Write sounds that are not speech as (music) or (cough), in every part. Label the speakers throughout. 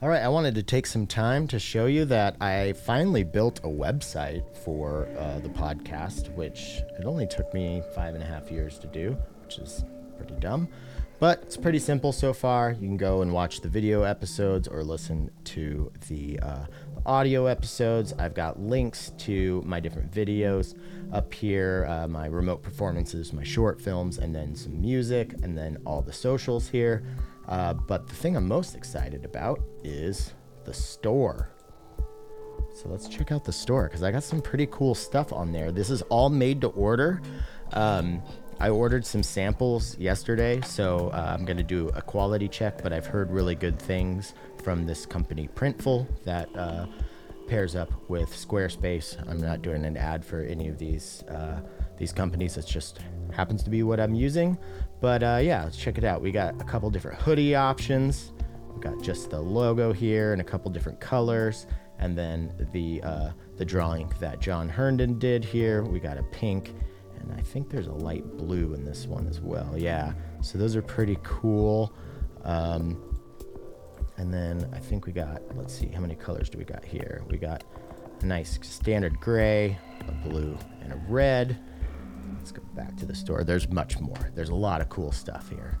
Speaker 1: All right, I wanted to take some time to show you that I finally built a website for uh, the podcast, which it only took me five and a half years to do, which is pretty dumb. But it's pretty simple so far. You can go and watch the video episodes or listen to the uh, audio episodes. I've got links to my different videos up here, uh, my remote performances, my short films, and then some music, and then all the socials here. Uh, but the thing I'm most excited about is the store. So let's check out the store because I got some pretty cool stuff on there. This is all made to order. Um, I ordered some samples yesterday, so uh, I'm going to do a quality check, but I've heard really good things from this company, Printful, that uh, pairs up with Squarespace. I'm not doing an ad for any of these uh, these companies. It just happens to be what I'm using. But uh, yeah, let's check it out. We got a couple different hoodie options. We got just the logo here and a couple different colors, and then the uh, the drawing that John Herndon did here. We got a pink, and I think there's a light blue in this one as well. Yeah, so those are pretty cool. Um, and then I think we got, let's see, how many colors do we got here? We got a nice standard gray, a blue, and a red. Let's go back to the store. There's much more. There's a lot of cool stuff here.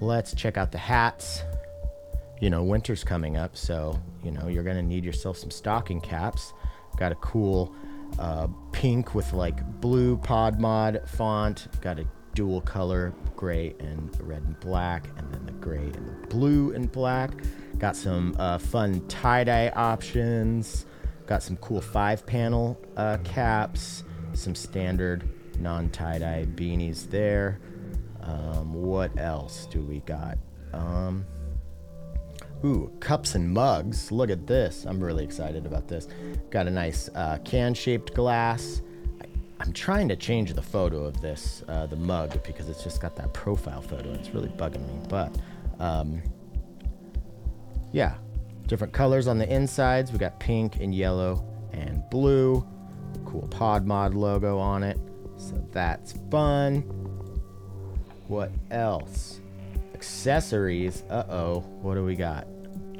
Speaker 1: Let's check out the hats. You know, winter's coming up, so, you know, you're going to need yourself some stocking caps. Got a cool uh, pink with like blue pod mod font. Got a dual color gray and red and black, and then the gray and the blue and black. Got some uh, fun tie dye options. Got some cool five panel uh, caps some standard non tie dye beanies there. Um, what else do we got? Um, ooh, cups and mugs. Look at this. I'm really excited about this. Got a nice uh, can shaped glass. I, am trying to change the photo of this, uh, the mug, because it's just got that profile photo. It's really bugging me. But um, yeah, different colors on the insides. We got pink and yellow and blue cool Pod Mod logo on it. So that's fun. What else? Accessories. Uh oh. What do we got?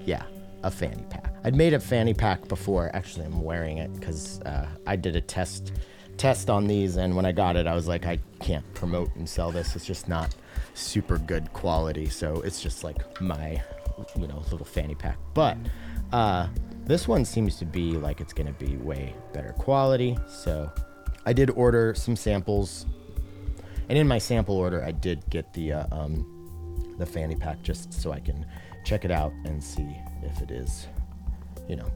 Speaker 1: Yeah, a fanny pack. I'd made a fanny pack before. Actually, I'm wearing it because uh, I did a test test on these, and when I got it, I was like, I can't promote and sell this. It's just not super good quality. So it's just like my, you know, little fanny pack. But uh, this one seems to be like it's to be way better quality. So I did order some samples. And in my sample order, I did get the uh, um, the fanny pack just so I can check it out and see if it is, you know,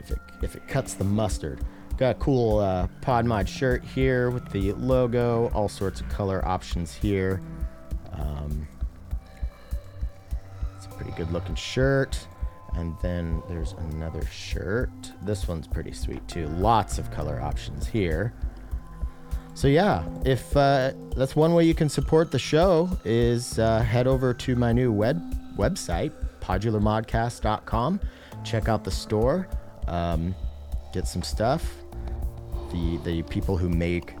Speaker 1: if it if it cuts the mustard. Got a cool uh, PodMod shirt here with the logo, all sorts of color options here. Um, it's a pretty good looking shirt. And then there's another shirt. This one's pretty sweet too. Lots of color options here. So yeah, if uh, that's one way you can support the show is uh, head over to my new web website, podularmodcast.com. Check out the store, um, get some stuff. The the people who make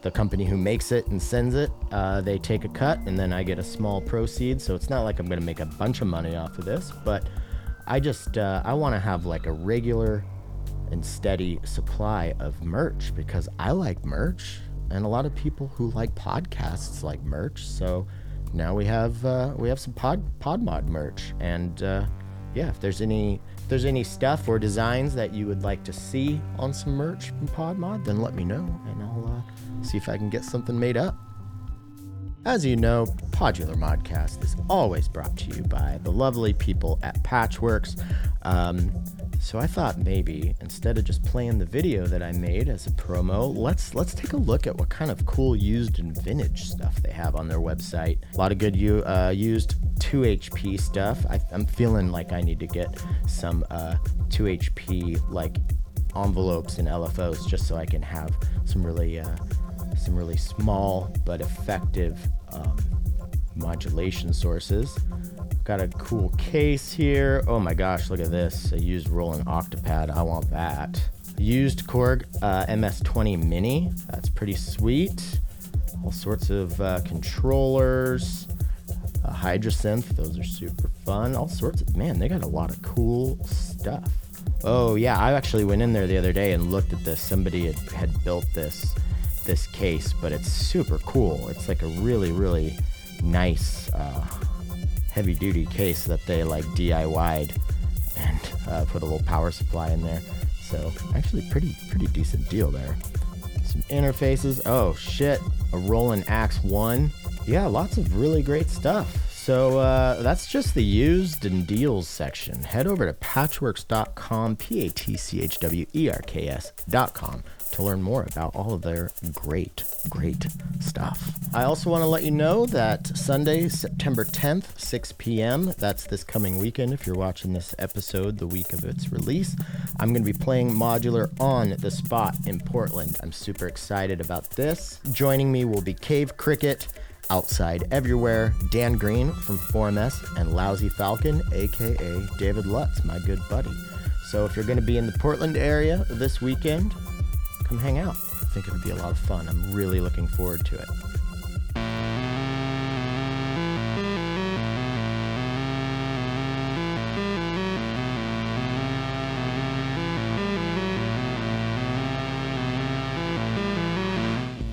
Speaker 1: the company who makes it and sends it, uh, they take a cut, and then I get a small proceed. So it's not like I'm going to make a bunch of money off of this, but I just uh, I want to have like a regular and steady supply of merch because I like merch, and a lot of people who like podcasts like merch. So now we have uh, we have some pod PodMod merch, and uh, yeah, if there's any if there's any stuff or designs that you would like to see on some merch from PodMod, then let me know, and I'll uh, see if I can get something made up. As you know, Podular Modcast is always brought to you by the lovely people at Patchwerks. Um, so I thought maybe instead of just playing the video that I made as a promo, let's let's take a look at what kind of cool used and vintage stuff they have on their website. A lot of good uh, used 2HP stuff. I, am feeling like I need to get some uh, 2HP like envelopes and LFOs just so I can have some really uh, some really small but effective um, modulation sources. Got a cool case here. Oh my gosh, look at this. A used Roland Octopad. I want that. Used Korg uh, MS-20 Mini. That's pretty sweet. All sorts of uh, controllers. a Hydrasynth. Those are super fun. All sorts of man, they got a lot of cool stuff. Oh yeah, I actually went in there the other day and looked at this. Somebody had, had built this this case, but it's super cool. It's like a really really nice uh, heavy duty case that they like DIY'd and uh, put a little power supply in there. So actually pretty pretty decent deal there. Some interfaces. Oh shit, a Roland Axe One. Yeah, lots of really great stuff. So uh, that's just the used and deals section. Head over to patchwerks.com, P A T C H W E R K S.com to learn more about all of their great, great stuff. I also want to let you know that Sunday, September 10th, 6 p.m., that's this coming weekend. If you're watching this episode the week of its release, I'm going to be playing modular on the spot in Portland. I'm super excited about this. Joining me will be Cave Cricket. Outside Everywhere, Dan Green from 4MS, and Lousy Falcon, aka David Lutz, my good buddy. So if you're going to be in the Portland area this weekend, come hang out. I think it'll be a lot of fun. I'm really looking forward to it.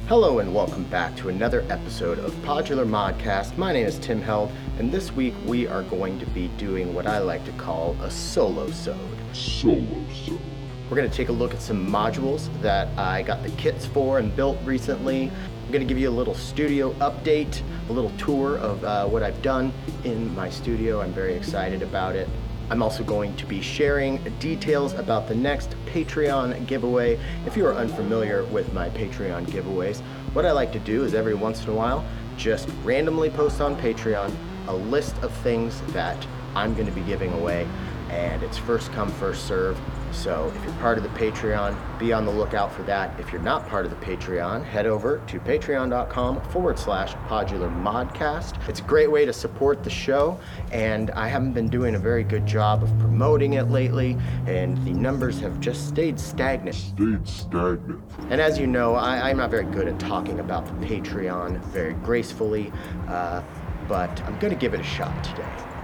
Speaker 1: Hello and welcome back to another episode of Podular Modcast. My name is Tim Held, and this week we are going to be doing what I like to call a solo-sode.
Speaker 2: Solo-sode.
Speaker 1: We're to take a look at some modules that I got the kits for and built recently. I'm to give you a little studio update, a little tour of uh, what I've done in my studio. I'm very excited about it. I'm also going to be sharing details about the next Patreon giveaway. If you are unfamiliar with my Patreon giveaways, what I like to do is every once in a while just randomly post on Patreon a list of things that I'm to be giving away, and it's first come, first serve. So if you're part of the Patreon, be on the lookout for that. If you're not part of the Patreon, head over to patreon.com forward slash podular modcast. It's a great way to support the show, and I haven't been doing a very good job of promoting it lately, and the numbers have just stayed stagnant.
Speaker 2: Stayed stagnant.
Speaker 1: And as you know, I, am not very good at talking about the Patreon very gracefully, uh, but I'm going to give it a shot today.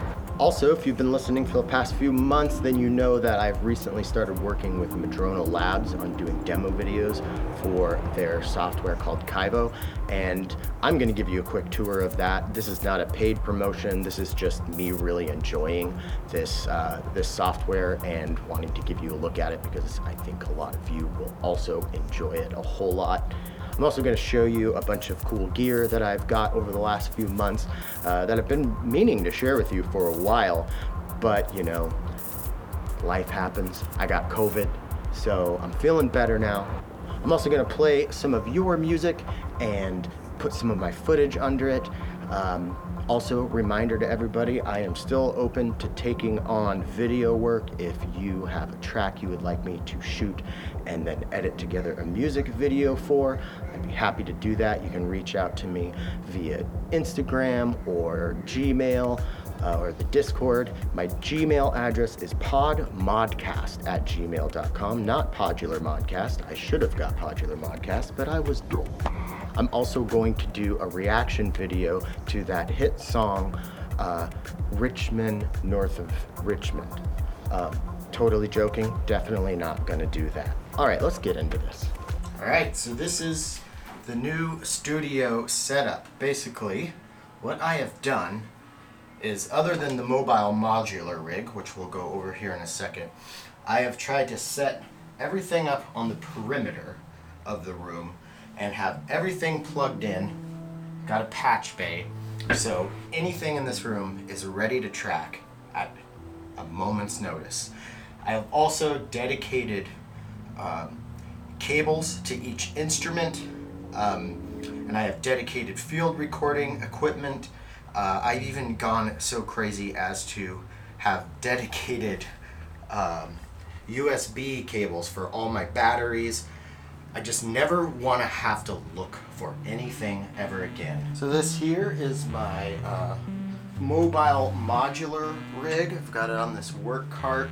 Speaker 1: Also, if you've been listening for the past few months, then you know that I've recently started working with Madrona Labs on doing demo videos for their software called Kaivo, and I'm going to give you a quick tour of that. This is not a paid promotion. This is just me really enjoying this uh, this software and wanting to give you a look at it because I think a lot of you will also enjoy it a whole lot. I'm also going to show you a bunch of cool gear that I've got over the last few months uh, that I've been meaning to share with you for a while, but you know, life happens. I got COVID, so I'm feeling better now. I'm also going to play some of your music and put some of my footage under it. Um, also, reminder to everybody, I am still open to taking on video work. If you have a track you would like me to shoot and then edit together a music video for, I'd be happy to do that. You can reach out to me via Instagram or Gmail. Uh, or the Discord. My Gmail address is podmodcast at gmail.com, not podular modcast. I should have got podular modcast, but I was dumb. I'm also going to do a reaction video to that hit song, uh, Rich Men North of Richmond. Um, totally joking, definitely not gonna do that. All right, let's get into this. All right, so this is the new studio setup. Basically, what I have done is other than the mobile modular rig, which we'll go over here in a second, I have tried to set everything up on the perimeter of the room and have everything plugged in. Got a patch bay, so anything in this room is ready to track at a moment's notice. I have also dedicated um, cables to each instrument, um, and I have dedicated field recording equipment. Uh, I've even gone so crazy as to have dedicated um, USB cables for all my batteries I just never want to have to look for anything ever again. So this here is my uh, mobile modular rig. I've got it on this work cart.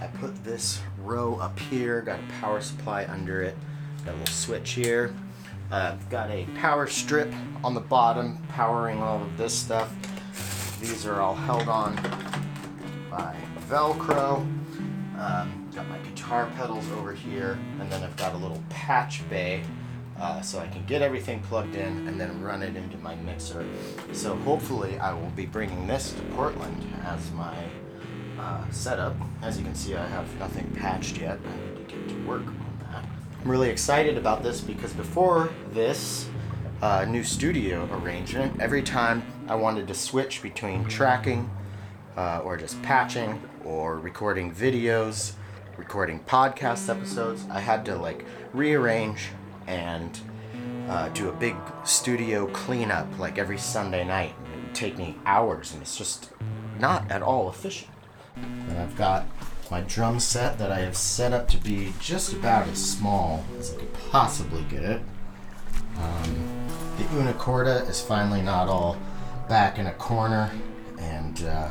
Speaker 1: I put this row up here, got a power supply under it, got a little switch here. Uh, I've got a power strip on the bottom powering all of this stuff. These are all held on by Velcro. Um, got my guitar pedals over here, and then I've got a little patch bay uh, so I can get everything plugged in and then run it into my mixer. So hopefully I will be bringing this to Portland as my uh, setup. As you can see, I have nothing patched yet. I need to get to work on that. I'm really excited about this because before this uh, new studio arrangement, every time I wanted to switch between tracking uh, or just patching or recording videos, recording podcast episodes, I had to like rearrange and uh, do a big studio cleanup like every Sunday night. It would take me hours and it's just not at all efficient. And I've got my drum set that I have set up to be just about as small as I could possibly get it. Um, the Unicorda is finally not all back in a corner, and uh,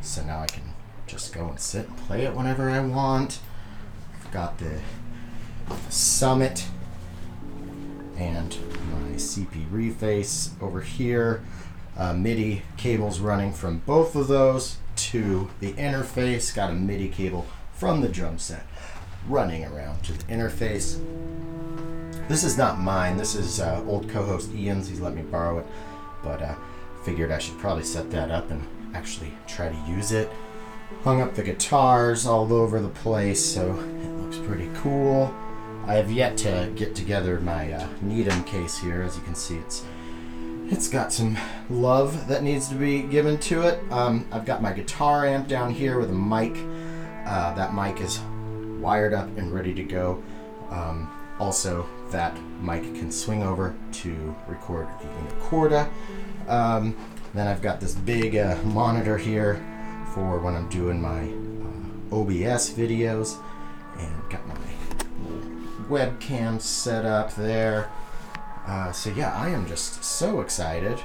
Speaker 1: so now I can just go and sit and play it whenever I want. I've got the Summit and my CP reface over here. Uh, MIDI cables running from both of those to the interface. Got a MIDI cable from the drum set running around to the interface. This is not mine. This is uh, old co-host Ian's. He's let me borrow it, but uh, figured I should probably set that up and actually try to use it. Hung up the guitars all over the place, so it looks pretty cool. I have yet to get together my uh, Needham case here. As you can see, it's it's got some love that needs to be given to it. Um, I've got my guitar amp down here with a mic. Uh, that mic is wired up and ready to go. Um, also, that mic can swing over to record the Unicorda. Um, then I've got this big uh, monitor here for when I'm doing my uh, OBS videos, and got my webcam set up there. Uh, so yeah, I am just so excited.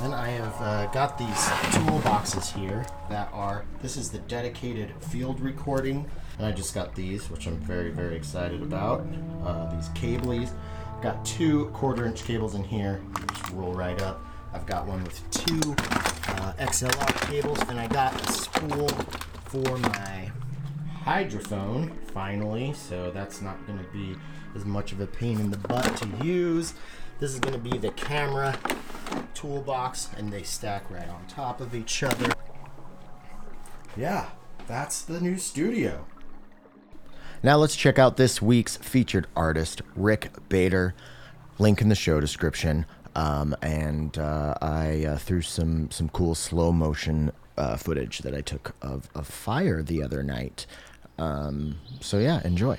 Speaker 1: Then I have uh, got these toolboxes here that are, this is the dedicated field recording. And I just got these, which I'm very, very excited about. Uh, these cablies. Got two quarter inch cables in here, just roll right up. I've got one with two uh, XLR cables, and I got a spool for my hydrophone finally, so that's not going to be as much of a pain in the butt to use. This is going to be the camera toolbox, and they stack right on top of each other. Yeah, that's the new studio. Now let's check out this week's featured artist, Rick Batyr. Link in the show description. Um, and uh, I uh, threw some some cool slow motion uh, footage that I took of, of fire the other night. Um, so yeah, enjoy.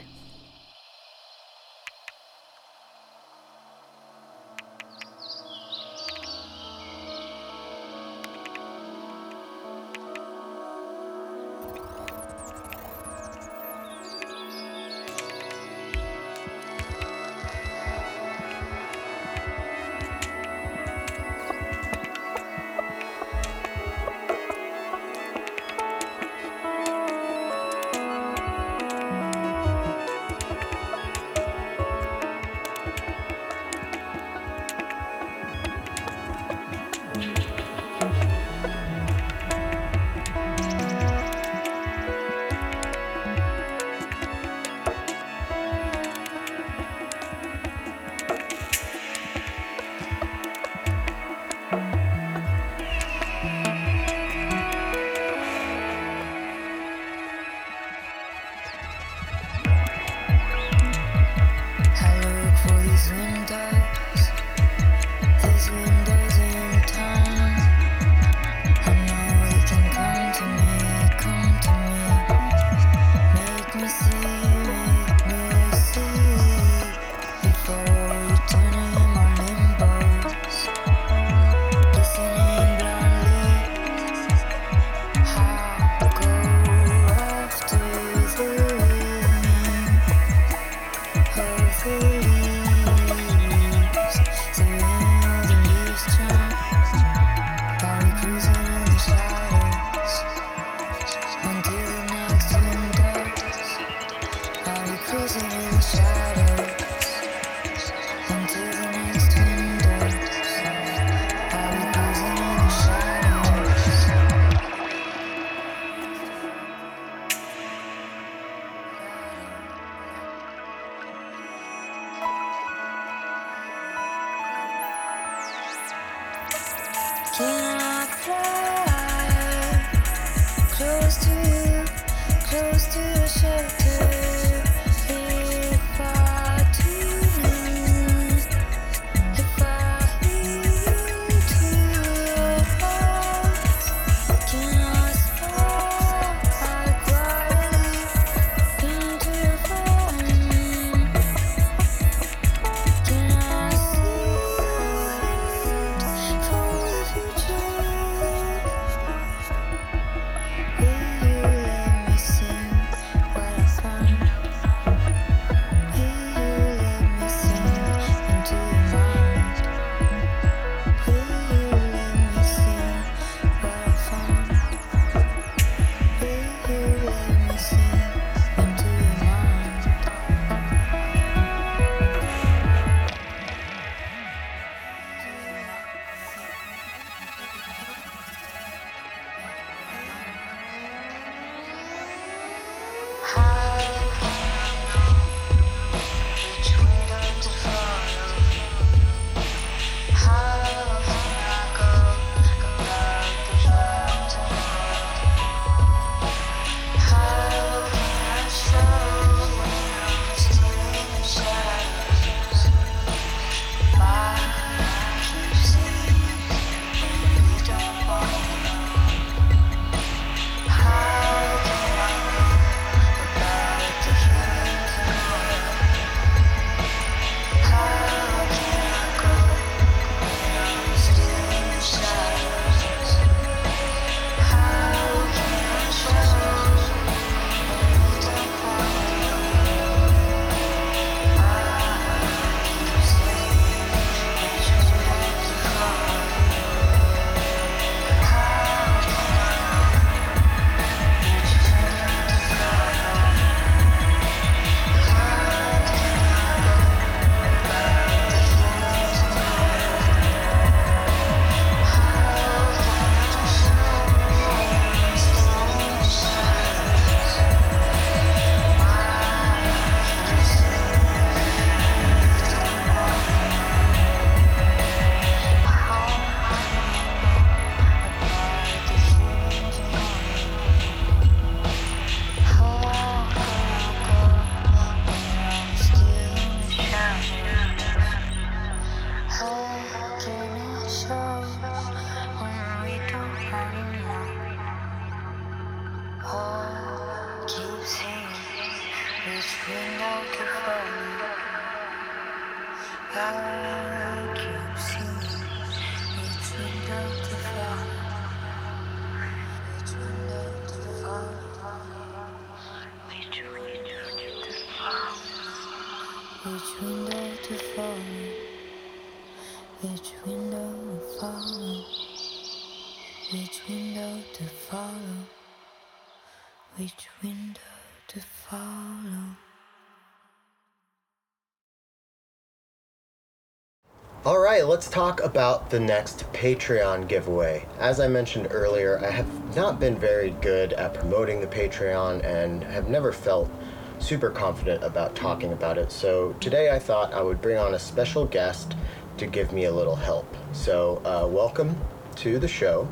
Speaker 1: All right, let's talk about the next Patreon giveaway. As I mentioned earlier, I have not been very good at promoting the Patreon and have never felt super confident about talking about it. So today I thought I would bring on a special guest to give me a little help. So, uh, welcome to the show,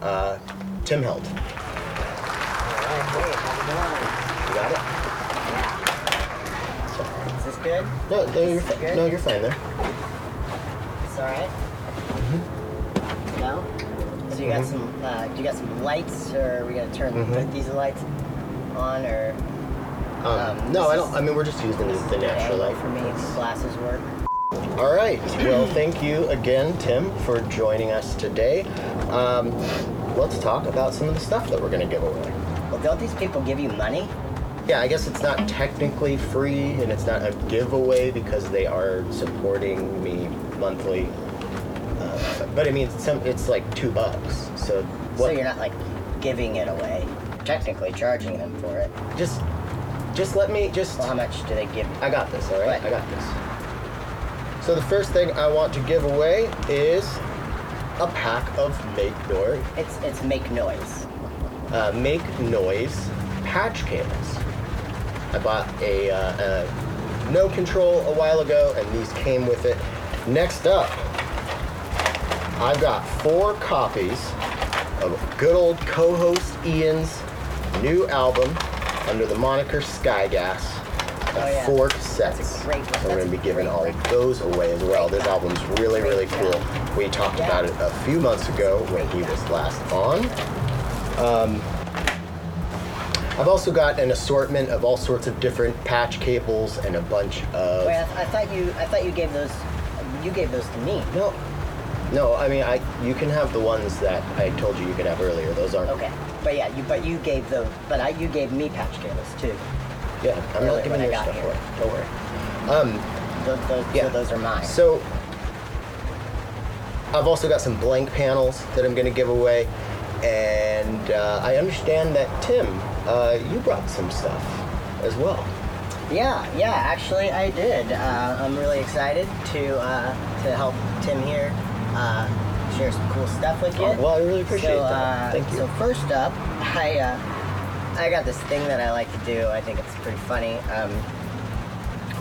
Speaker 1: uh, Tim Held. You got it?
Speaker 3: Is this good?
Speaker 1: No, no, you're, fi-
Speaker 3: good?
Speaker 1: no, you're fine there.
Speaker 3: All right. No. So you got some? Uh, you got some lights, or are we gonna turn
Speaker 1: Mhm.
Speaker 3: put these lights on, or
Speaker 1: Um,
Speaker 3: Um,
Speaker 1: no, I don't. I mean, we're just using the, the natural light.
Speaker 3: for me? Glasses work.
Speaker 1: All right. (clears throat) Well, thank you again, Tim, for joining us today. Um, let's talk about some of the stuff that we're going to give away.
Speaker 3: Well, don't these people give you money?
Speaker 1: Yeah, I guess it's not technically free and it's not a giveaway because they are supporting me monthly. Uh, but I mean, it's, some, it's like two bucks. So
Speaker 3: So you're not like giving it away. Technically charging them for it.
Speaker 1: just, just let me just.
Speaker 3: Well, how much do they give?
Speaker 1: I got this. All right.
Speaker 3: Right.
Speaker 1: I got this. So the first thing I want to give away is a pack of Make Noise
Speaker 3: It's it's make noise.
Speaker 1: uh, make noise patch cables. I bought a, uh, a no control a while ago, and these came with it. Next up, I've got four copies of good old co-host Ian's new album under the moniker Skygas.
Speaker 3: Oh, yeah.
Speaker 1: Four
Speaker 3: That's a great-
Speaker 1: and we're gonna be giving all
Speaker 3: record.
Speaker 1: those away as well. This album's really, really cool. We talked
Speaker 3: Yeah.
Speaker 1: about it a few months ago when he was last on. Um, I've also got an assortment of all sorts of different patch cables and a bunch of.
Speaker 3: Wait, I, I thought you I thought you gave those you gave those to me.
Speaker 1: No, no. I mean, I you can have the ones that I told you you could have earlier. Those aren't.
Speaker 3: Okay. But yeah, you but you gave those but I you gave me patch cables too.
Speaker 1: Yeah, I'm not giving your stuff
Speaker 3: here.
Speaker 1: away. Don't worry. Um,
Speaker 3: Those, those,
Speaker 1: yeah.
Speaker 3: so those are mine.
Speaker 1: So I've also got some blank panels that I'm going to give away, and uh, I understand that Tim, uh, you brought some stuff as well.
Speaker 3: Yeah, yeah, actually I did. Uh, I'm really excited to uh, to help Tim here uh, share some cool stuff with you.
Speaker 1: Oh, well, I really appreciate
Speaker 3: so,
Speaker 1: that.
Speaker 3: Uh,
Speaker 1: Thank you.
Speaker 3: So first up, (laughs) I uh, I got this thing that I like to do. I think it's pretty funny. Um,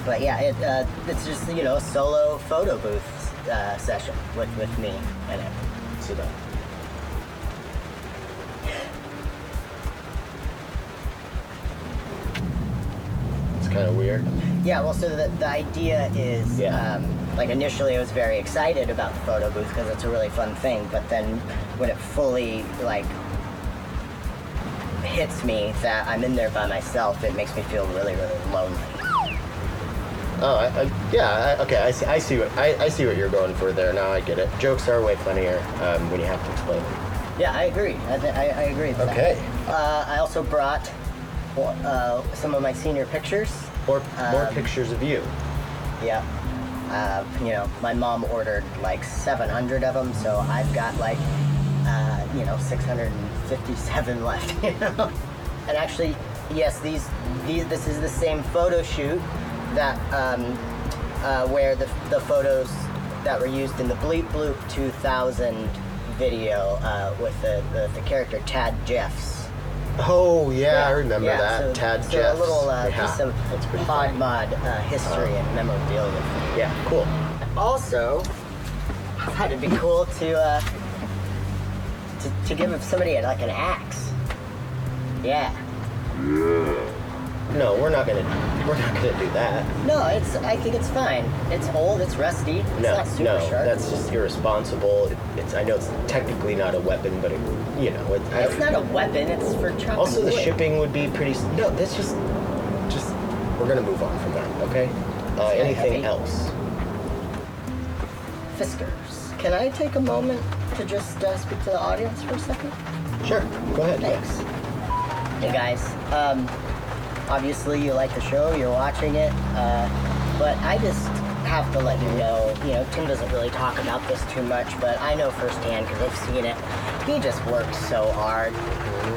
Speaker 3: but yeah, it, uh, it's just you know a solo photo booth uh, session with with me in it.
Speaker 1: Sit down. Kind of weird.
Speaker 3: Yeah, well, so the, the idea is,
Speaker 1: Yeah.
Speaker 3: um, like initially I was very excited about the photo booth because it's a really fun thing, but then when it fully like hits me that I'm in there by myself, it makes me feel really, really lonely.
Speaker 1: Oh, I, I, yeah. I, okay, I see. I see what I, I see what you're going for there. Now I get it. Jokes are way funnier um, when you have to explain them.
Speaker 3: Yeah, I agree. I, th- I, I agree
Speaker 1: Okay.
Speaker 3: Uh, I also brought uh, some of my senior pictures.
Speaker 1: More more
Speaker 3: Um,
Speaker 1: pictures of you.
Speaker 3: Yeah. Uh, you know, my mom ordered like 700 of them, so I've got like, uh, you know, 657 (laughs) left. You know, and actually, yes, these, these, this is the same photo shoot that um, uh, where the the photos that were used in the Bleep Bloop 2000 video uh, with the, the the character Tad Jeffs.
Speaker 1: Oh yeah, I remember
Speaker 3: yeah,
Speaker 1: that.
Speaker 3: So,
Speaker 1: Tad
Speaker 3: so
Speaker 1: Jeffs.
Speaker 3: a little uh,
Speaker 1: yeah,
Speaker 3: piece of
Speaker 1: that's
Speaker 3: pod
Speaker 1: funny.
Speaker 3: mod uh, history and memorabilia.
Speaker 1: Yeah, cool.
Speaker 3: Also, I thought it'd be cool to uh, to, to give somebody like an axe. Yeah. Yeah.
Speaker 1: No, we're not gonna, we're not gonna do that.
Speaker 3: No, it's. I think it's fine. It's old. It's rusty. It's
Speaker 1: No,
Speaker 3: not super
Speaker 1: no,
Speaker 3: sharp.
Speaker 1: that's just irresponsible. It, it's, I know it's technically not a weapon, but it, you know, it, I
Speaker 3: It's
Speaker 1: don't-
Speaker 3: a weapon. It's for chopping
Speaker 1: Also, the
Speaker 3: wood.
Speaker 1: shipping would be pretty. s- No, that's just, just. We're gonna move on from that, okay? Uh, anything
Speaker 3: heavy.
Speaker 1: else?
Speaker 3: Fiskars. Can I take a moment to just uh, speak to the audience for a second?
Speaker 1: Sure, go ahead.
Speaker 3: Thanks. Hey guys, um, obviously you like the show, you're watching it, uh, but I just have to let you know, you know, Tim doesn't really talk about this too much, but I know firsthand because I've seen it. He just works so hard.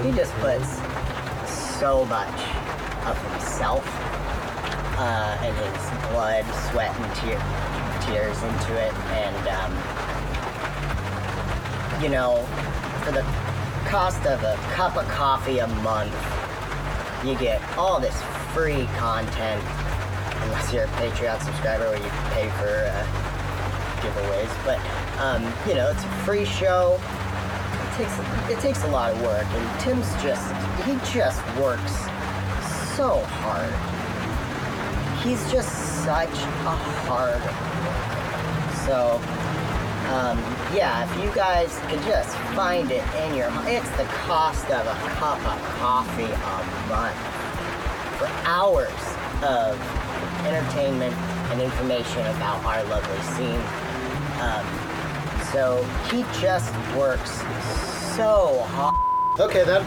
Speaker 3: He just puts so much of himself uh, and his blood, sweat, and tear, tears into it, and um, you know, for the cost of a cup of coffee a month, you get all this free content, unless you're a Patreon subscriber where you pay for uh, giveaways. But um, you know, it's a free show. It takes it takes a lot of work, and Tim's just he just works so hard. He's just such a hard worker. So um, yeah, if you guys could just find it in your, it's the cost of a cup of coffee a month hours of entertainment and information about our lovely scene. Um, so he just works so hard.
Speaker 1: Okay, that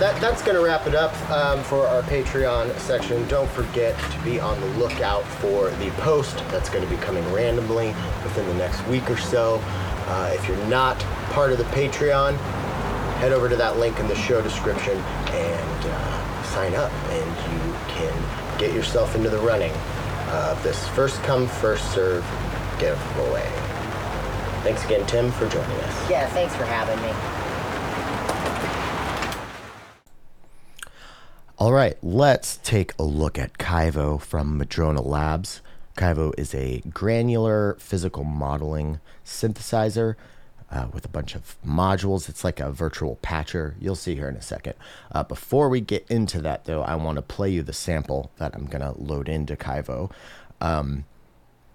Speaker 1: that that's gonna wrap it up um, for our Patreon section. Don't forget to be on the lookout for the post that's to be coming randomly within the next week or so. Uh, if you're not part of the Patreon, head over to that link in the show description sign up, and you can get yourself into the running of this first come first serve giveaway. Thanks again, Tim, for joining us.
Speaker 3: Yeah, thanks for having me.
Speaker 1: All right, let's take a look at Kaivo from Madrona Labs. Kaivo is a granular physical modeling synthesizer uh, with a bunch of modules. It's like a virtual patcher. You'll see here in a second. Uh, before we get into that, though, I want to play you the sample that I'm going to load into Kaivo. Um,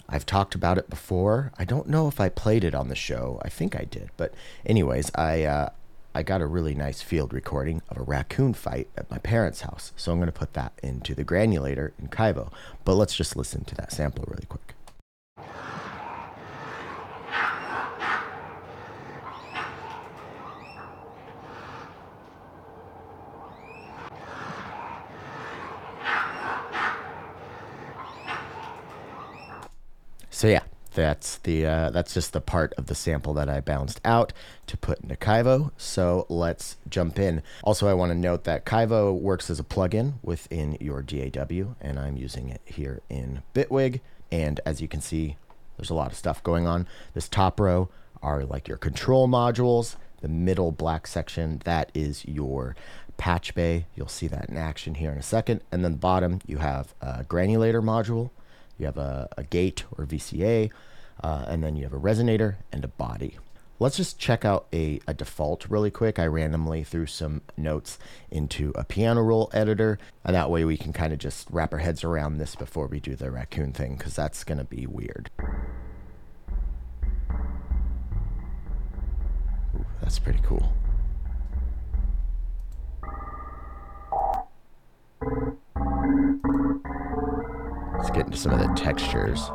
Speaker 1: I've talked about it before. I don't know if I played it on the show. I think I did. But anyways, I uh, I got a really nice field recording of a raccoon fight at my parents' house. So I'm going to put that into the granulator in Kaivo. But let's just listen to that sample really quick. So yeah, that's the uh, that's just the part of the sample that I bounced out to put into Kaivo. So let's jump in. Also, I want to note that Kaivo works as a plugin within your DAW, and I'm using it here in Bitwig. And as you can see, there's a lot of stuff going on. This top row are like your control modules. The middle black section that is your patch bay. You'll see that in action here in a second. And then the bottom you have a granulator module you have a, a gate or VCA, uh, and then you have a resonator and a body. Let's just check out a, a default really quick. I randomly threw some notes into a piano roll editor, and that way we can kind of just wrap our heads around this before we do the raccoon thing, because that's going to be weird. Ooh, that's pretty cool. Let's get into some of the textures.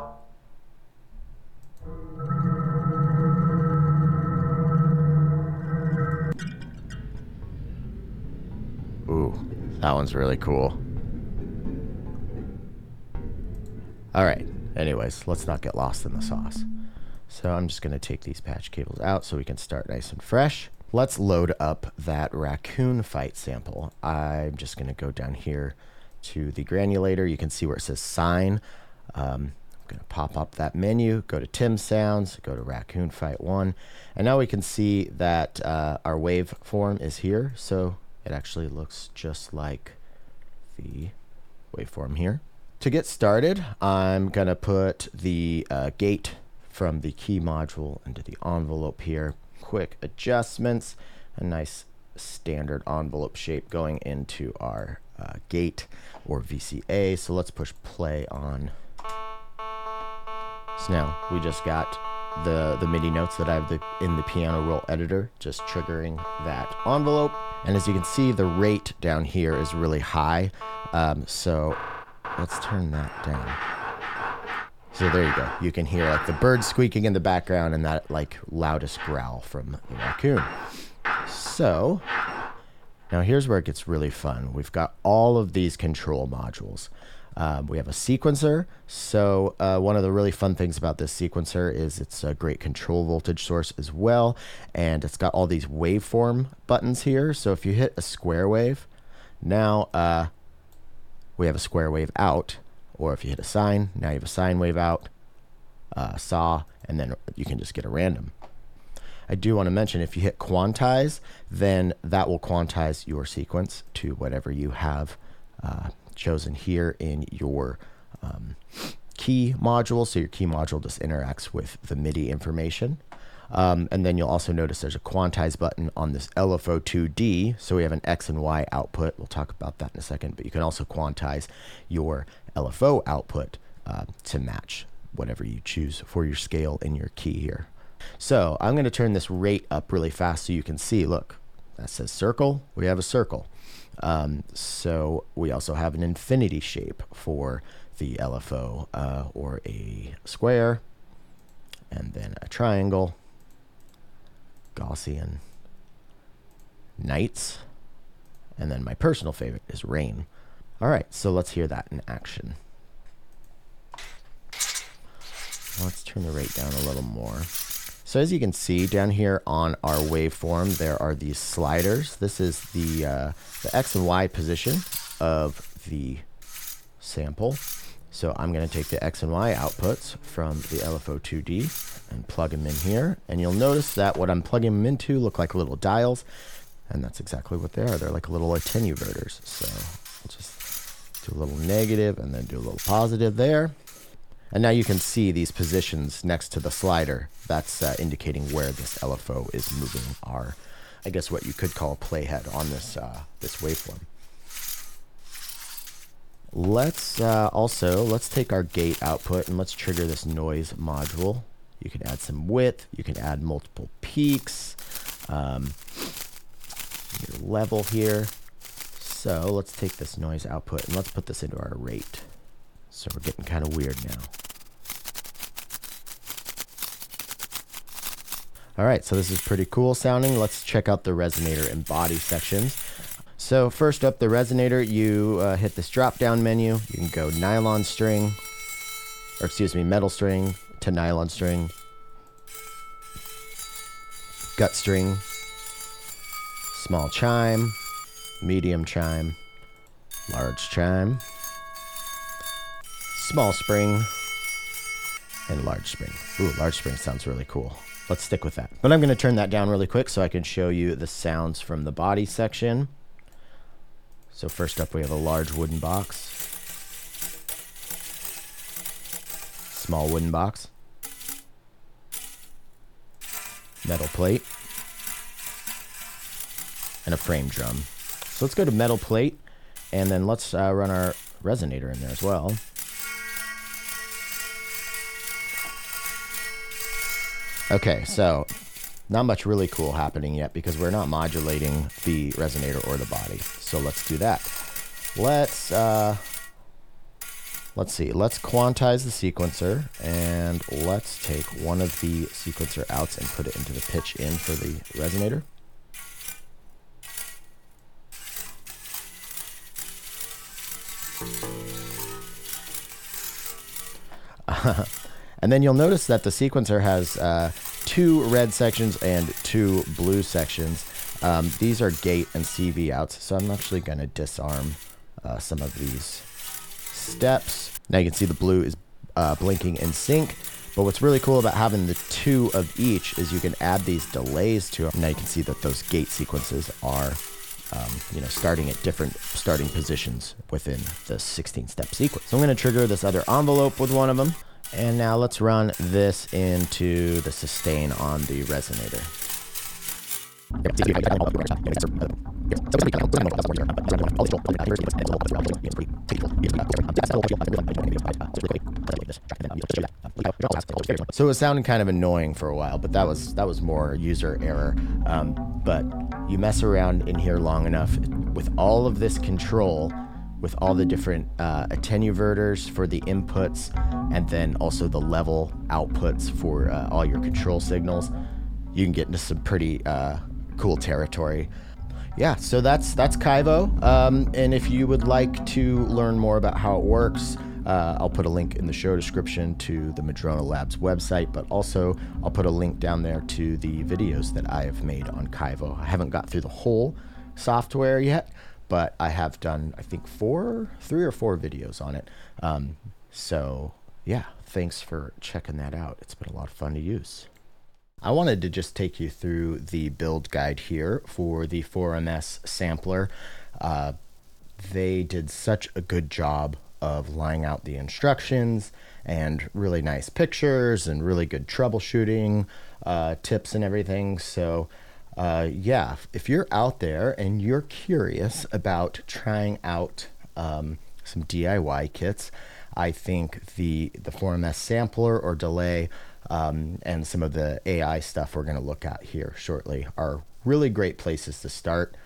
Speaker 1: Ooh, that one's really cool. All right. Anyways, let's not get lost in the sauce. So I'm just going to take these patch cables out so we can start nice and fresh. Let's load up that raccoon fight sample. I'm just going to go down here to the granulator. You can see where it says sine. Um, I'm going to pop up that menu, go to Tim Sounds, go to Raccoon Fight 1. And now we can see that uh, our waveform is here. So it actually looks just like the waveform here. To get started, I'm going to put the uh, gate from the key module into the envelope here. Quick adjustments, a nice standard envelope shape going into our uh, gate or VCA. So let's push play on. So now we just got the the MIDI notes that I have the, in the piano roll editor, just triggering that envelope. And as you can see, the rate down here is really high. Um, so let's turn that down. So there you go. You can hear like the bird squeaking in the background and that like loudest growl from the raccoon. So now here's where it gets really fun. We've got all of these control modules. Um, we have a sequencer. So uh, one of the really fun things about this sequencer is it's a great control voltage source as well, and it's got all these waveform buttons here. So if you hit a square wave, now uh, we have a square wave out, or if you hit a sine, now you have a sine wave out, uh, saw, and then you can just get a random. I do want to mention if you hit quantize, then that will quantize your sequence to whatever you have uh, chosen here in your um, key module. So your key module just interacts with the MIDI information. Um, and then you'll also notice there's a quantize button on this LFO 2D. So we have an X and Y output. We'll talk about that in a second. But you can also quantize your LFO output uh, to match whatever you choose for your scale in your key here. So I'm going to turn this rate up really fast so you can see. Look, that says circle. We have a circle. Um, so we also have an infinity shape for the LFO uh, or a square and then a triangle, Gaussian, knights, and then my personal favorite is rain. All right, so let's hear that in action. Let's turn the rate down a little more. So as you can see down here on our waveform, there are these sliders. This is the, uh, the X and Y position of the sample. So I'm going to take the X and Y outputs from the LFO 2D and plug them in here. And you'll notice that what I'm plugging them into look like little dials. And that's exactly what they are. They're like little attenuverters. So I'll just do a little negative and then do a little positive there. And now you can see these positions next to the slider. That's uh, indicating where this LFO is moving our, I guess what you could call a playhead on this, uh, this waveform. Let's uh, also, let's take our gate output and let's trigger this noise module. You can add some width, you can add multiple peaks, um, your level here. So let's take this noise output and let's put this into our rate. So we're getting kind of weird now. All right, so this is pretty cool sounding. Let's check out the resonator and body sections. So first up, the resonator, you uh, hit this drop down menu. You can go nylon string, or excuse me, metal string to nylon string, gut string, small chime, medium chime, large chime, small spring, and large spring. Ooh, large spring sounds really cool. Let's stick with that. But I'm going to turn that down really quick so I can show you the sounds from the body section. So first up, we have a large wooden box. Small wooden box. Metal plate. And a frame drum. So let's go to metal plate, and then let's uh, run our resonator in there as well. Okay, so not much really cool happening yet because we're not modulating the resonator or the body. So let's do that. Let's uh, let's see. Let's quantize the sequencer and let's take one of the sequencer outs and put it into the pitch in for the resonator. (laughs) and then you'll notice that the sequencer has uh, two red sections and two blue sections. Um, these are gate and CV outs, so I'm actually going to disarm uh, some of these steps. Now you can see the blue is uh, blinking in sync. But what's really cool about having the two of each is you can add these delays to them. Now you can see that those gate sequences are, um, you know, starting at different starting positions within the 16 step sequence. So I'm going to trigger this other envelope with one of them. And now let's run this into the sustain on the resonator. So it sounded kind of annoying for a while, but that was that was more user error. Um, but you mess around in here long enough with all of this control, with all the different uh, attenuverters for the inputs, and then also the level outputs for uh, all your control signals, you can get into some pretty uh, cool territory. Yeah, so that's that's Kaivo. Um, and if you would like to learn more about how it works, uh, I'll put a link in the show description to the Madrona Labs website, but also I'll put a link down there to the videos that I have made on Kaivo. I haven't got through the whole software yet, but I have done, I think, four, three or four videos on it. Um, so, yeah, thanks for checking that out. It's been a lot of fun to use. I wanted to just take you through the build guide here for the 4MS sampler. Uh, they did such a good job of laying out the instructions and really nice pictures and really good troubleshooting uh, tips and everything. So, uh, yeah, if you're out there and you're curious about trying out um, some DIY kits, I think the the 4MS sampler or delay um, and some of the AI stuff we're going to look at here shortly are really great places to start.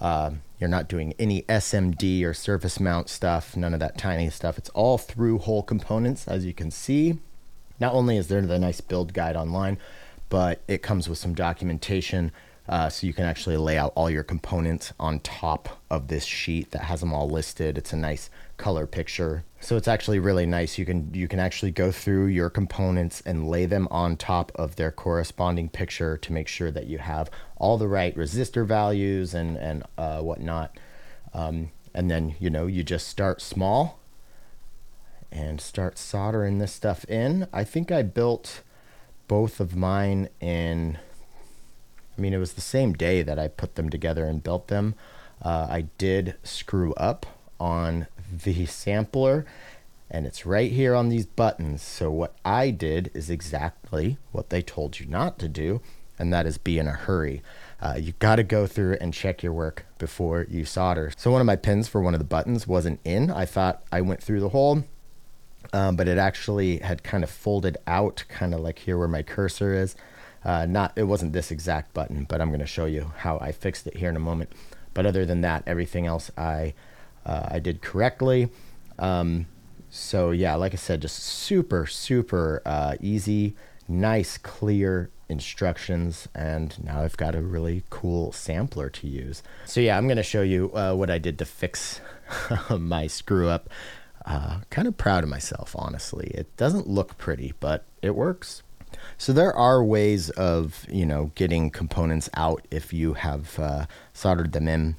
Speaker 1: Um, you're not doing any SMD or surface mount stuff, none of that tiny stuff. It's all through hole components, as you can see. Not only is there the nice build guide online, but it comes with some documentation uh, so you can actually lay out all your components on top of this sheet that has them all listed. It's a nice color picture. So it's actually really nice. You can you can actually go through your components and lay them on top of their corresponding picture to make sure that you have all the right resistor values and and uh, whatnot. Um, and then you know you just start small and start soldering this stuff in. I think I built both of mine in I mean, it was the same day that I put them together and built them. Uh, I did screw up on the sampler, and it's right here on these buttons. So, what I did is exactly what they told you not to do, and that is be in a hurry. Uh, you got to go through and check your work before you solder. So, one of my pins for one of the buttons wasn't in. I thought I went through the hole. Um, but it actually had kind of folded out, kind of like here where my cursor is. Uh, not it wasn't this exact button, but I'm going to show you how I fixed it here in a moment. But other than that, everything else I uh, I did correctly. Um, so yeah, like I said, just super super uh, easy, nice, clear instructions, and now I've got a really cool sampler to use. So yeah, I'm going to show you uh, what I did to fix (laughs) my screw up. Uh, kind of proud of myself, honestly. It doesn't look pretty, but it works. So there are ways of you know getting components out if you have uh, soldered them in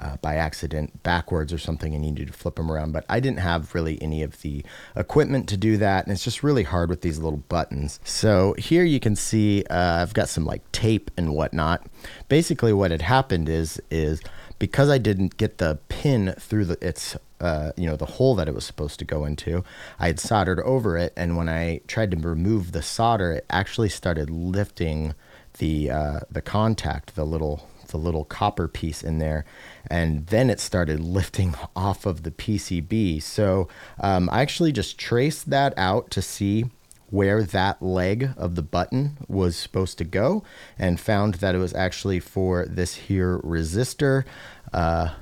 Speaker 1: uh, by accident backwards or something and you need to flip them around. But I didn't have really any of the equipment to do that, and it's just really hard with these little buttons. So here you can see uh, I've got some like tape and whatnot. Basically, what had happened is is because I didn't get the pin through the its uh, you know the hole that it was supposed to go into, I had soldered over it, and when I tried to remove the solder, it actually started lifting the uh, the contact, the little the little copper piece in there, and then it started (laughs) lifting off of the PCB. So um, I actually just traced that out to see where that leg of the button was supposed to go and found that it was actually for this here resistor uh,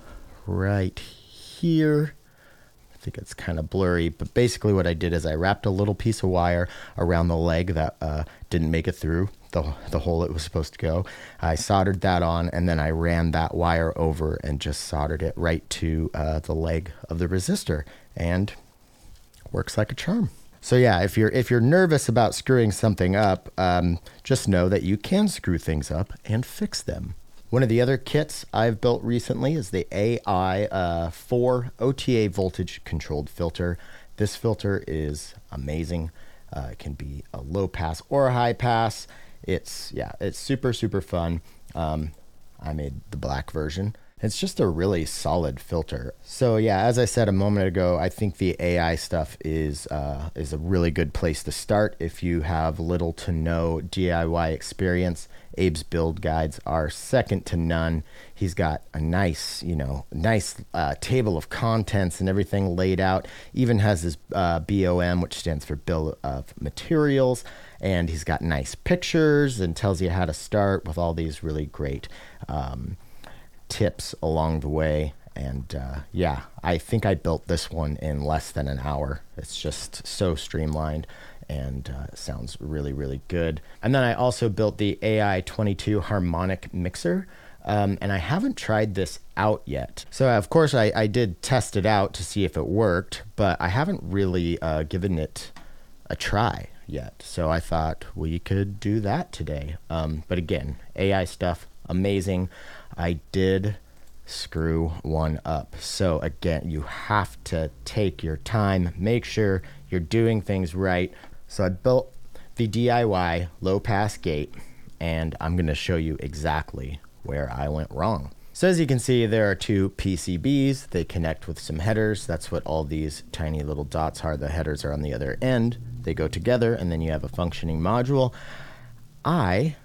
Speaker 1: right here. I think it's kind of blurry, but basically what I did is I wrapped a little piece of wire around the leg that uh, didn't make it through the, the hole it was supposed to go. I soldered that on and then I ran that wire over and just soldered it right to uh, the leg of the resistor and works like a charm. So yeah, if you're if you're nervous about screwing something up, um, just know that you can screw things up and fix them. One of the other kits I've built recently is the AI uh, 4 OTA voltage controlled filter. This filter is amazing. Uh, it can be a low pass or a high pass. It's yeah, it's super super fun. Um, I made the black version. It's just a really solid filter. So yeah, as I said a moment ago, I think the AI stuff is uh, is a really good place to start if you have little to no DIY experience. Abe's build guides are second to none. He's got a nice, you know, nice uh, table of contents and everything laid out. Even has his uh, BOM, which stands for Bill of Materials, and he's got nice pictures and tells you how to start with all these really great um, tips along the way. And uh, yeah, I think I built this one in less than an hour. It's just so streamlined and uh, sounds really, really good. And then I also built the AI22 harmonic mixer. Um, and I haven't tried this out yet. So, of course, I, I did test it out to see if it worked, but I haven't really uh, given it a try yet. So, I thought we could do that today. Um, but again, AI stuff, amazing. I did screw one up. So, again, you have to take your time, make sure you're doing things right. So, I built the DIY low pass gate, and I'm going to show you exactly where I went wrong. So as you can see, there are two PCBs. They connect with some headers. That's what all these tiny little dots are. The headers are on the other end. They go together, and then you have a functioning module. I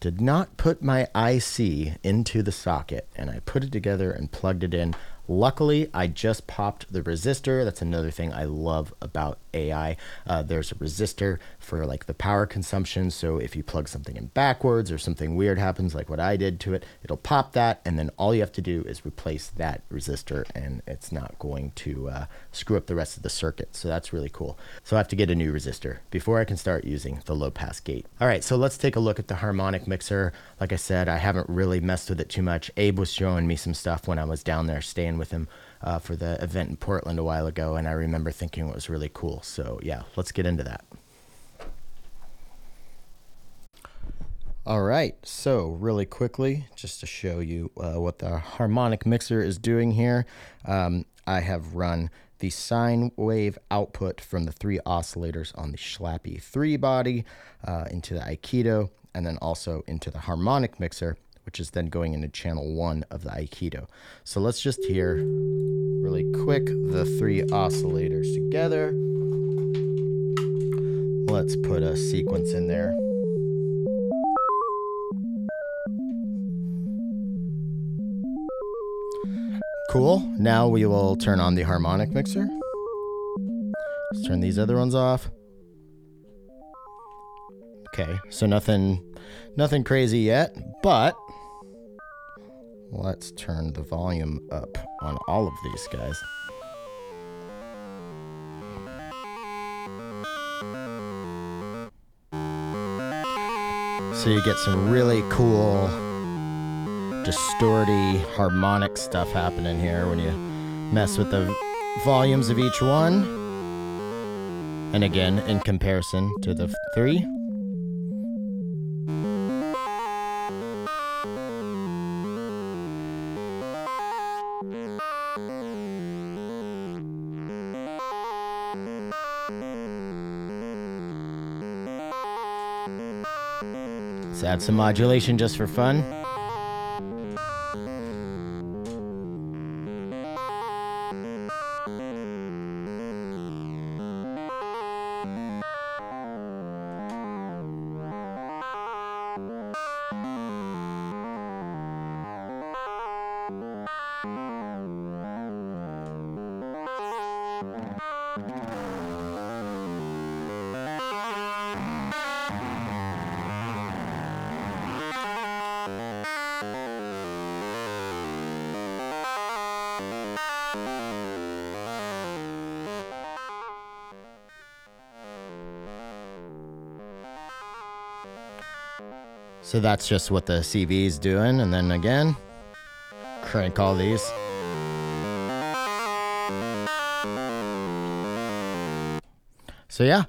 Speaker 1: did not put my IC into the socket, and I put it together and plugged it in. Luckily, I just popped the resistor. That's another thing I love about AI. Uh, there's a resistor for like the power consumption. So if you plug something in backwards or something weird happens, like what I did to it, it'll pop that. And then all you have to do is replace that resistor and it's not going to uh, screw up the rest of the circuit. So that's really cool. So I have to get a new resistor before I can start using the low pass gate. All right, so let's take a look at the harmonic mixer. Like I said, I haven't really messed with it too much. Abe was showing me some stuff when I was down there staying with him uh, for the event in Portland a while ago, and I remember thinking it was really cool. So, yeah, let's get into that. All right, so really quickly, just to show you uh, what the harmonic mixer is doing here, um, I have run the sine wave output from the three oscillators on the Schlappi 3 body uh, into the Aikido, and then also into the harmonic mixer, which is then going into channel one of the Aikido. So let's just hear really quick the three oscillators together. Let's put a sequence in there. Cool. Now we will turn on the harmonic mixer. Let's turn these other ones off. Okay, so nothing nothing crazy yet, but let's turn the volume up on all of these guys. So you get some really cool distorty harmonic stuff happening here when you mess with the volumes of each one. And again, in comparison to the three. Some modulation just for fun. So that's just what the CV is doing. And then again, crank all these. So yeah,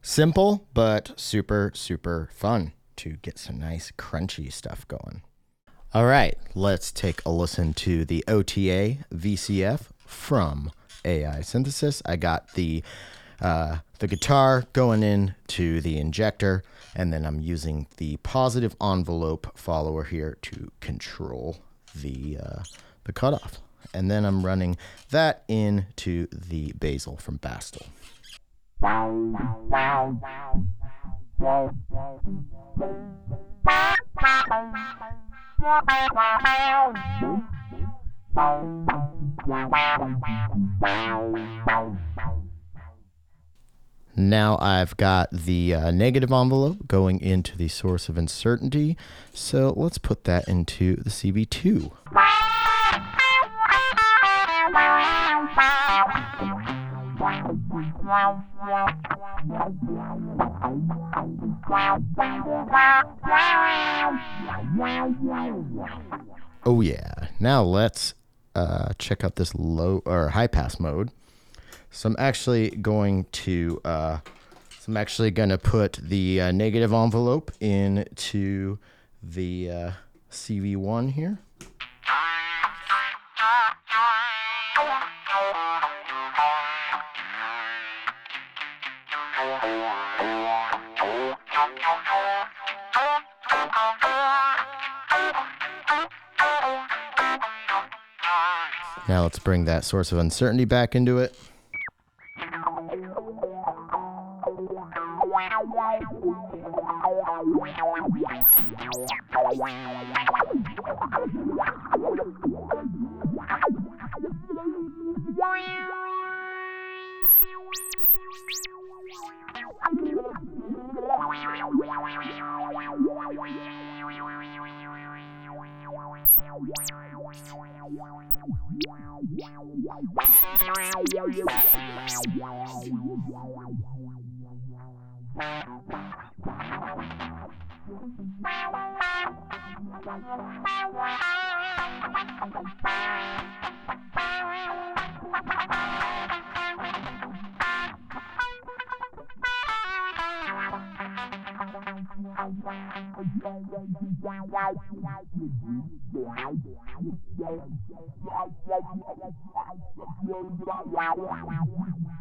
Speaker 1: simple, but super, super fun to get some nice crunchy stuff going. All right, let's take a listen to the OTA VCF from AI Synthesis. I got the uh, the guitar going in to the injector, and then I'm using the positive envelope follower here to control the uh, the cutoff, and then I'm running that into the basil from Bastl. (laughs) Now I've got the uh, negative envelope going into the source of uncertainty. So let's put that into the CV2. Oh yeah. Now let's uh, check out this low or high pass mode. So I'm actually going to uh, so I'm actually going to put the uh, negative envelope into the uh, CV1 here. Now let's bring that source of uncertainty back into it. Wow. Wow, wow, wow, wow.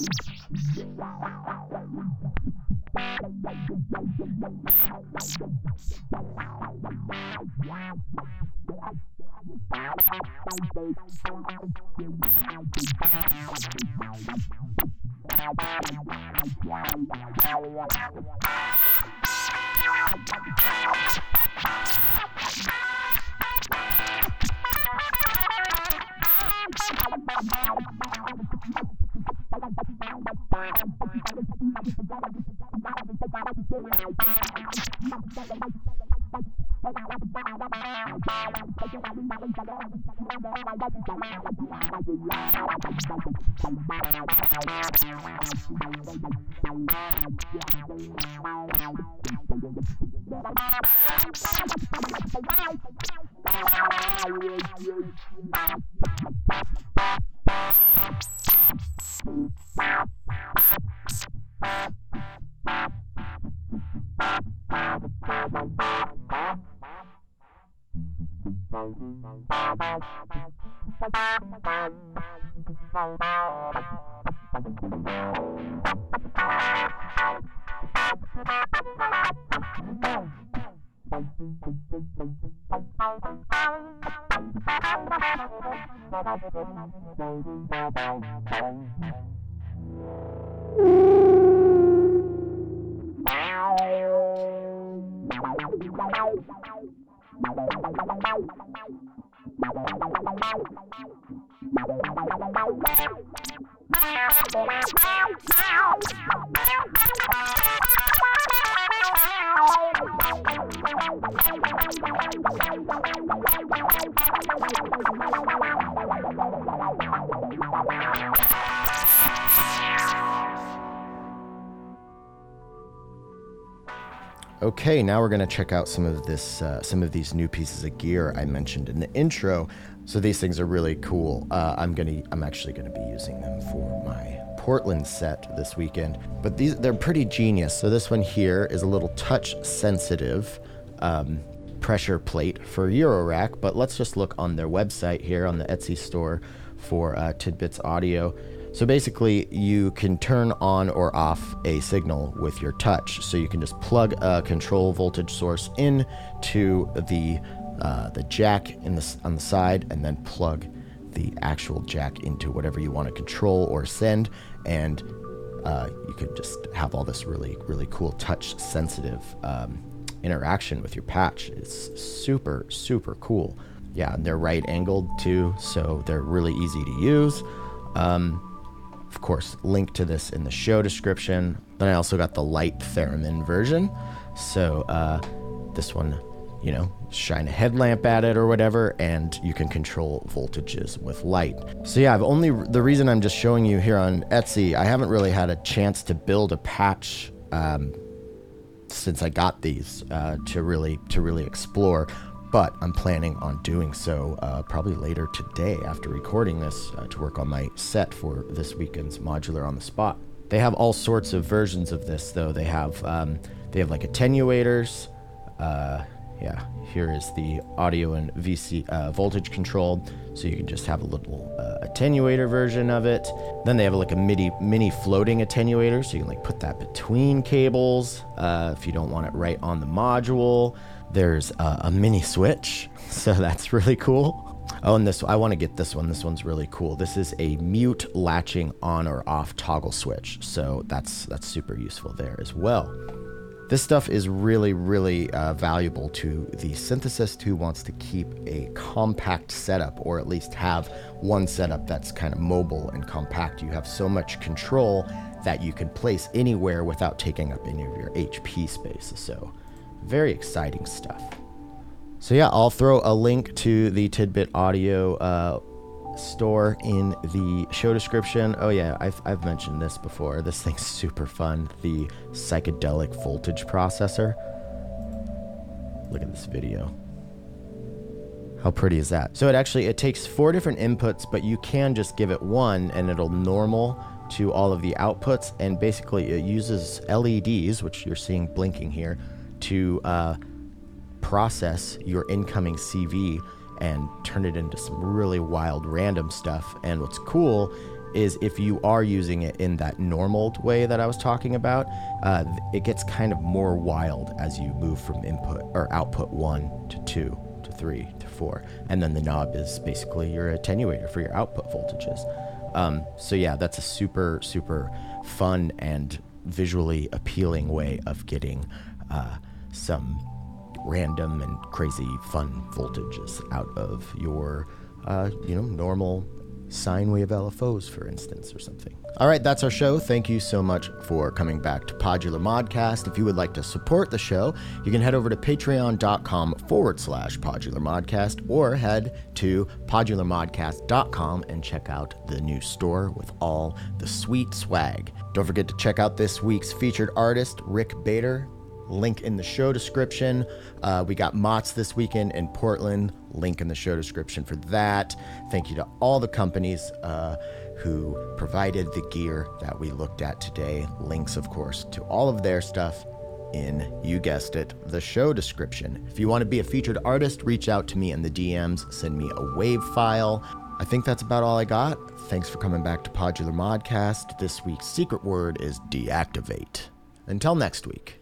Speaker 1: Wow. Okay, now we're gonna check out some of this, uh, some of these new pieces of gear I mentioned in the intro. So these things are really cool. Uh, I'm gonna, I'm actually gonna be using them for my Portland set this weekend. But these, they're pretty genius. So this one here is a little touch sensitive um, pressure plate for Eurorack. But let's just look on their website here on the Etsy store for uh, Tidbits Audio. So basically, you can turn on or off a signal with your touch. So you can just plug a control voltage source in to the uh, the jack in the on the side, and then plug the actual jack into whatever you want to control or send, and uh, you could just have all this really really cool touch sensitive um, interaction with your patch. It's super super cool. Yeah, and they're right angled too, so they're really easy to use. Um, of course, link to this in the show description. Then I also got the light theremin version. So uh, this one, you know, shine a headlamp at it or whatever, and you can control voltages with light. So yeah, I've only the reason I'm just showing you here on Etsy. I haven't really had a chance to build a patch um, since I got these uh, to really to really explore but I'm planning on doing so uh, probably later today after recording this uh, to work on my set for this weekend's modular on the spot. They have all sorts of versions of this, though. They have um, they have like attenuators. Uh, yeah, here is the audio and VC uh, voltage control, so you can just have a little uh, attenuator version of it. Then they have like a mini mini floating attenuator, so you can like put that between cables uh, if you don't want it right on the module. There's a, a mini switch, (laughs) so that's really cool. Oh, and this I want to get this one. This one's really cool. This is a mute latching on or off toggle switch, so that's that's super useful there as well. This stuff is really, really uh, valuable to the synthesist who wants to keep a compact setup, or at least have one setup that's kind of mobile and compact. You have so much control that you can place anywhere without taking up any of your HP space. So very exciting stuff. So yeah, I'll throw a link to the Tidbit Audio uh, store in the show description. Oh yeah, I've, I've mentioned this before. This thing's (laughs) super fun. The psychedelic voltage processor. Look at this video. How pretty is that? So it actually it takes four different inputs, but you can just give it one and it'll normal to all of the outputs and basically it uses LEDs, which you're seeing blinking here, to uh, process your incoming CV and turn it into some really wild random stuff. And what's cool is if you are using it in that normal way that I was talking about, uh, it gets kind of more wild as you move from input or output one to two to three to four. And then the knob is basically your attenuator for your output voltages. Um, so, yeah, that's a super, super fun and visually appealing way of getting. Uh, some random and crazy fun voltages out of your, uh, you know, normal sine wave LFOs, for instance, or something. All right, that's our show. Thank you so much for coming back to Podular Modcast. If you would like to support the show, you can head over to patreon.com forward slash Podular Modcast or head to podularmodcast.com and check out the new store with all the sweet swag. Don't forget to check out this week's featured artist, Rick Batyr link in the show description. Uh, we got MOTS this weekend in Portland, link in the show description for that. Thank you to all the companies uh, who provided the gear that we looked at today. Links, of course, to all of their stuff in, you guessed it, the show description. If you want to be a featured artist, reach out to me in the DMs, send me a wave file. I think that's about all I got. Thanks for coming back to Podular Modcast. This week's secret word is deactivate. Until next week.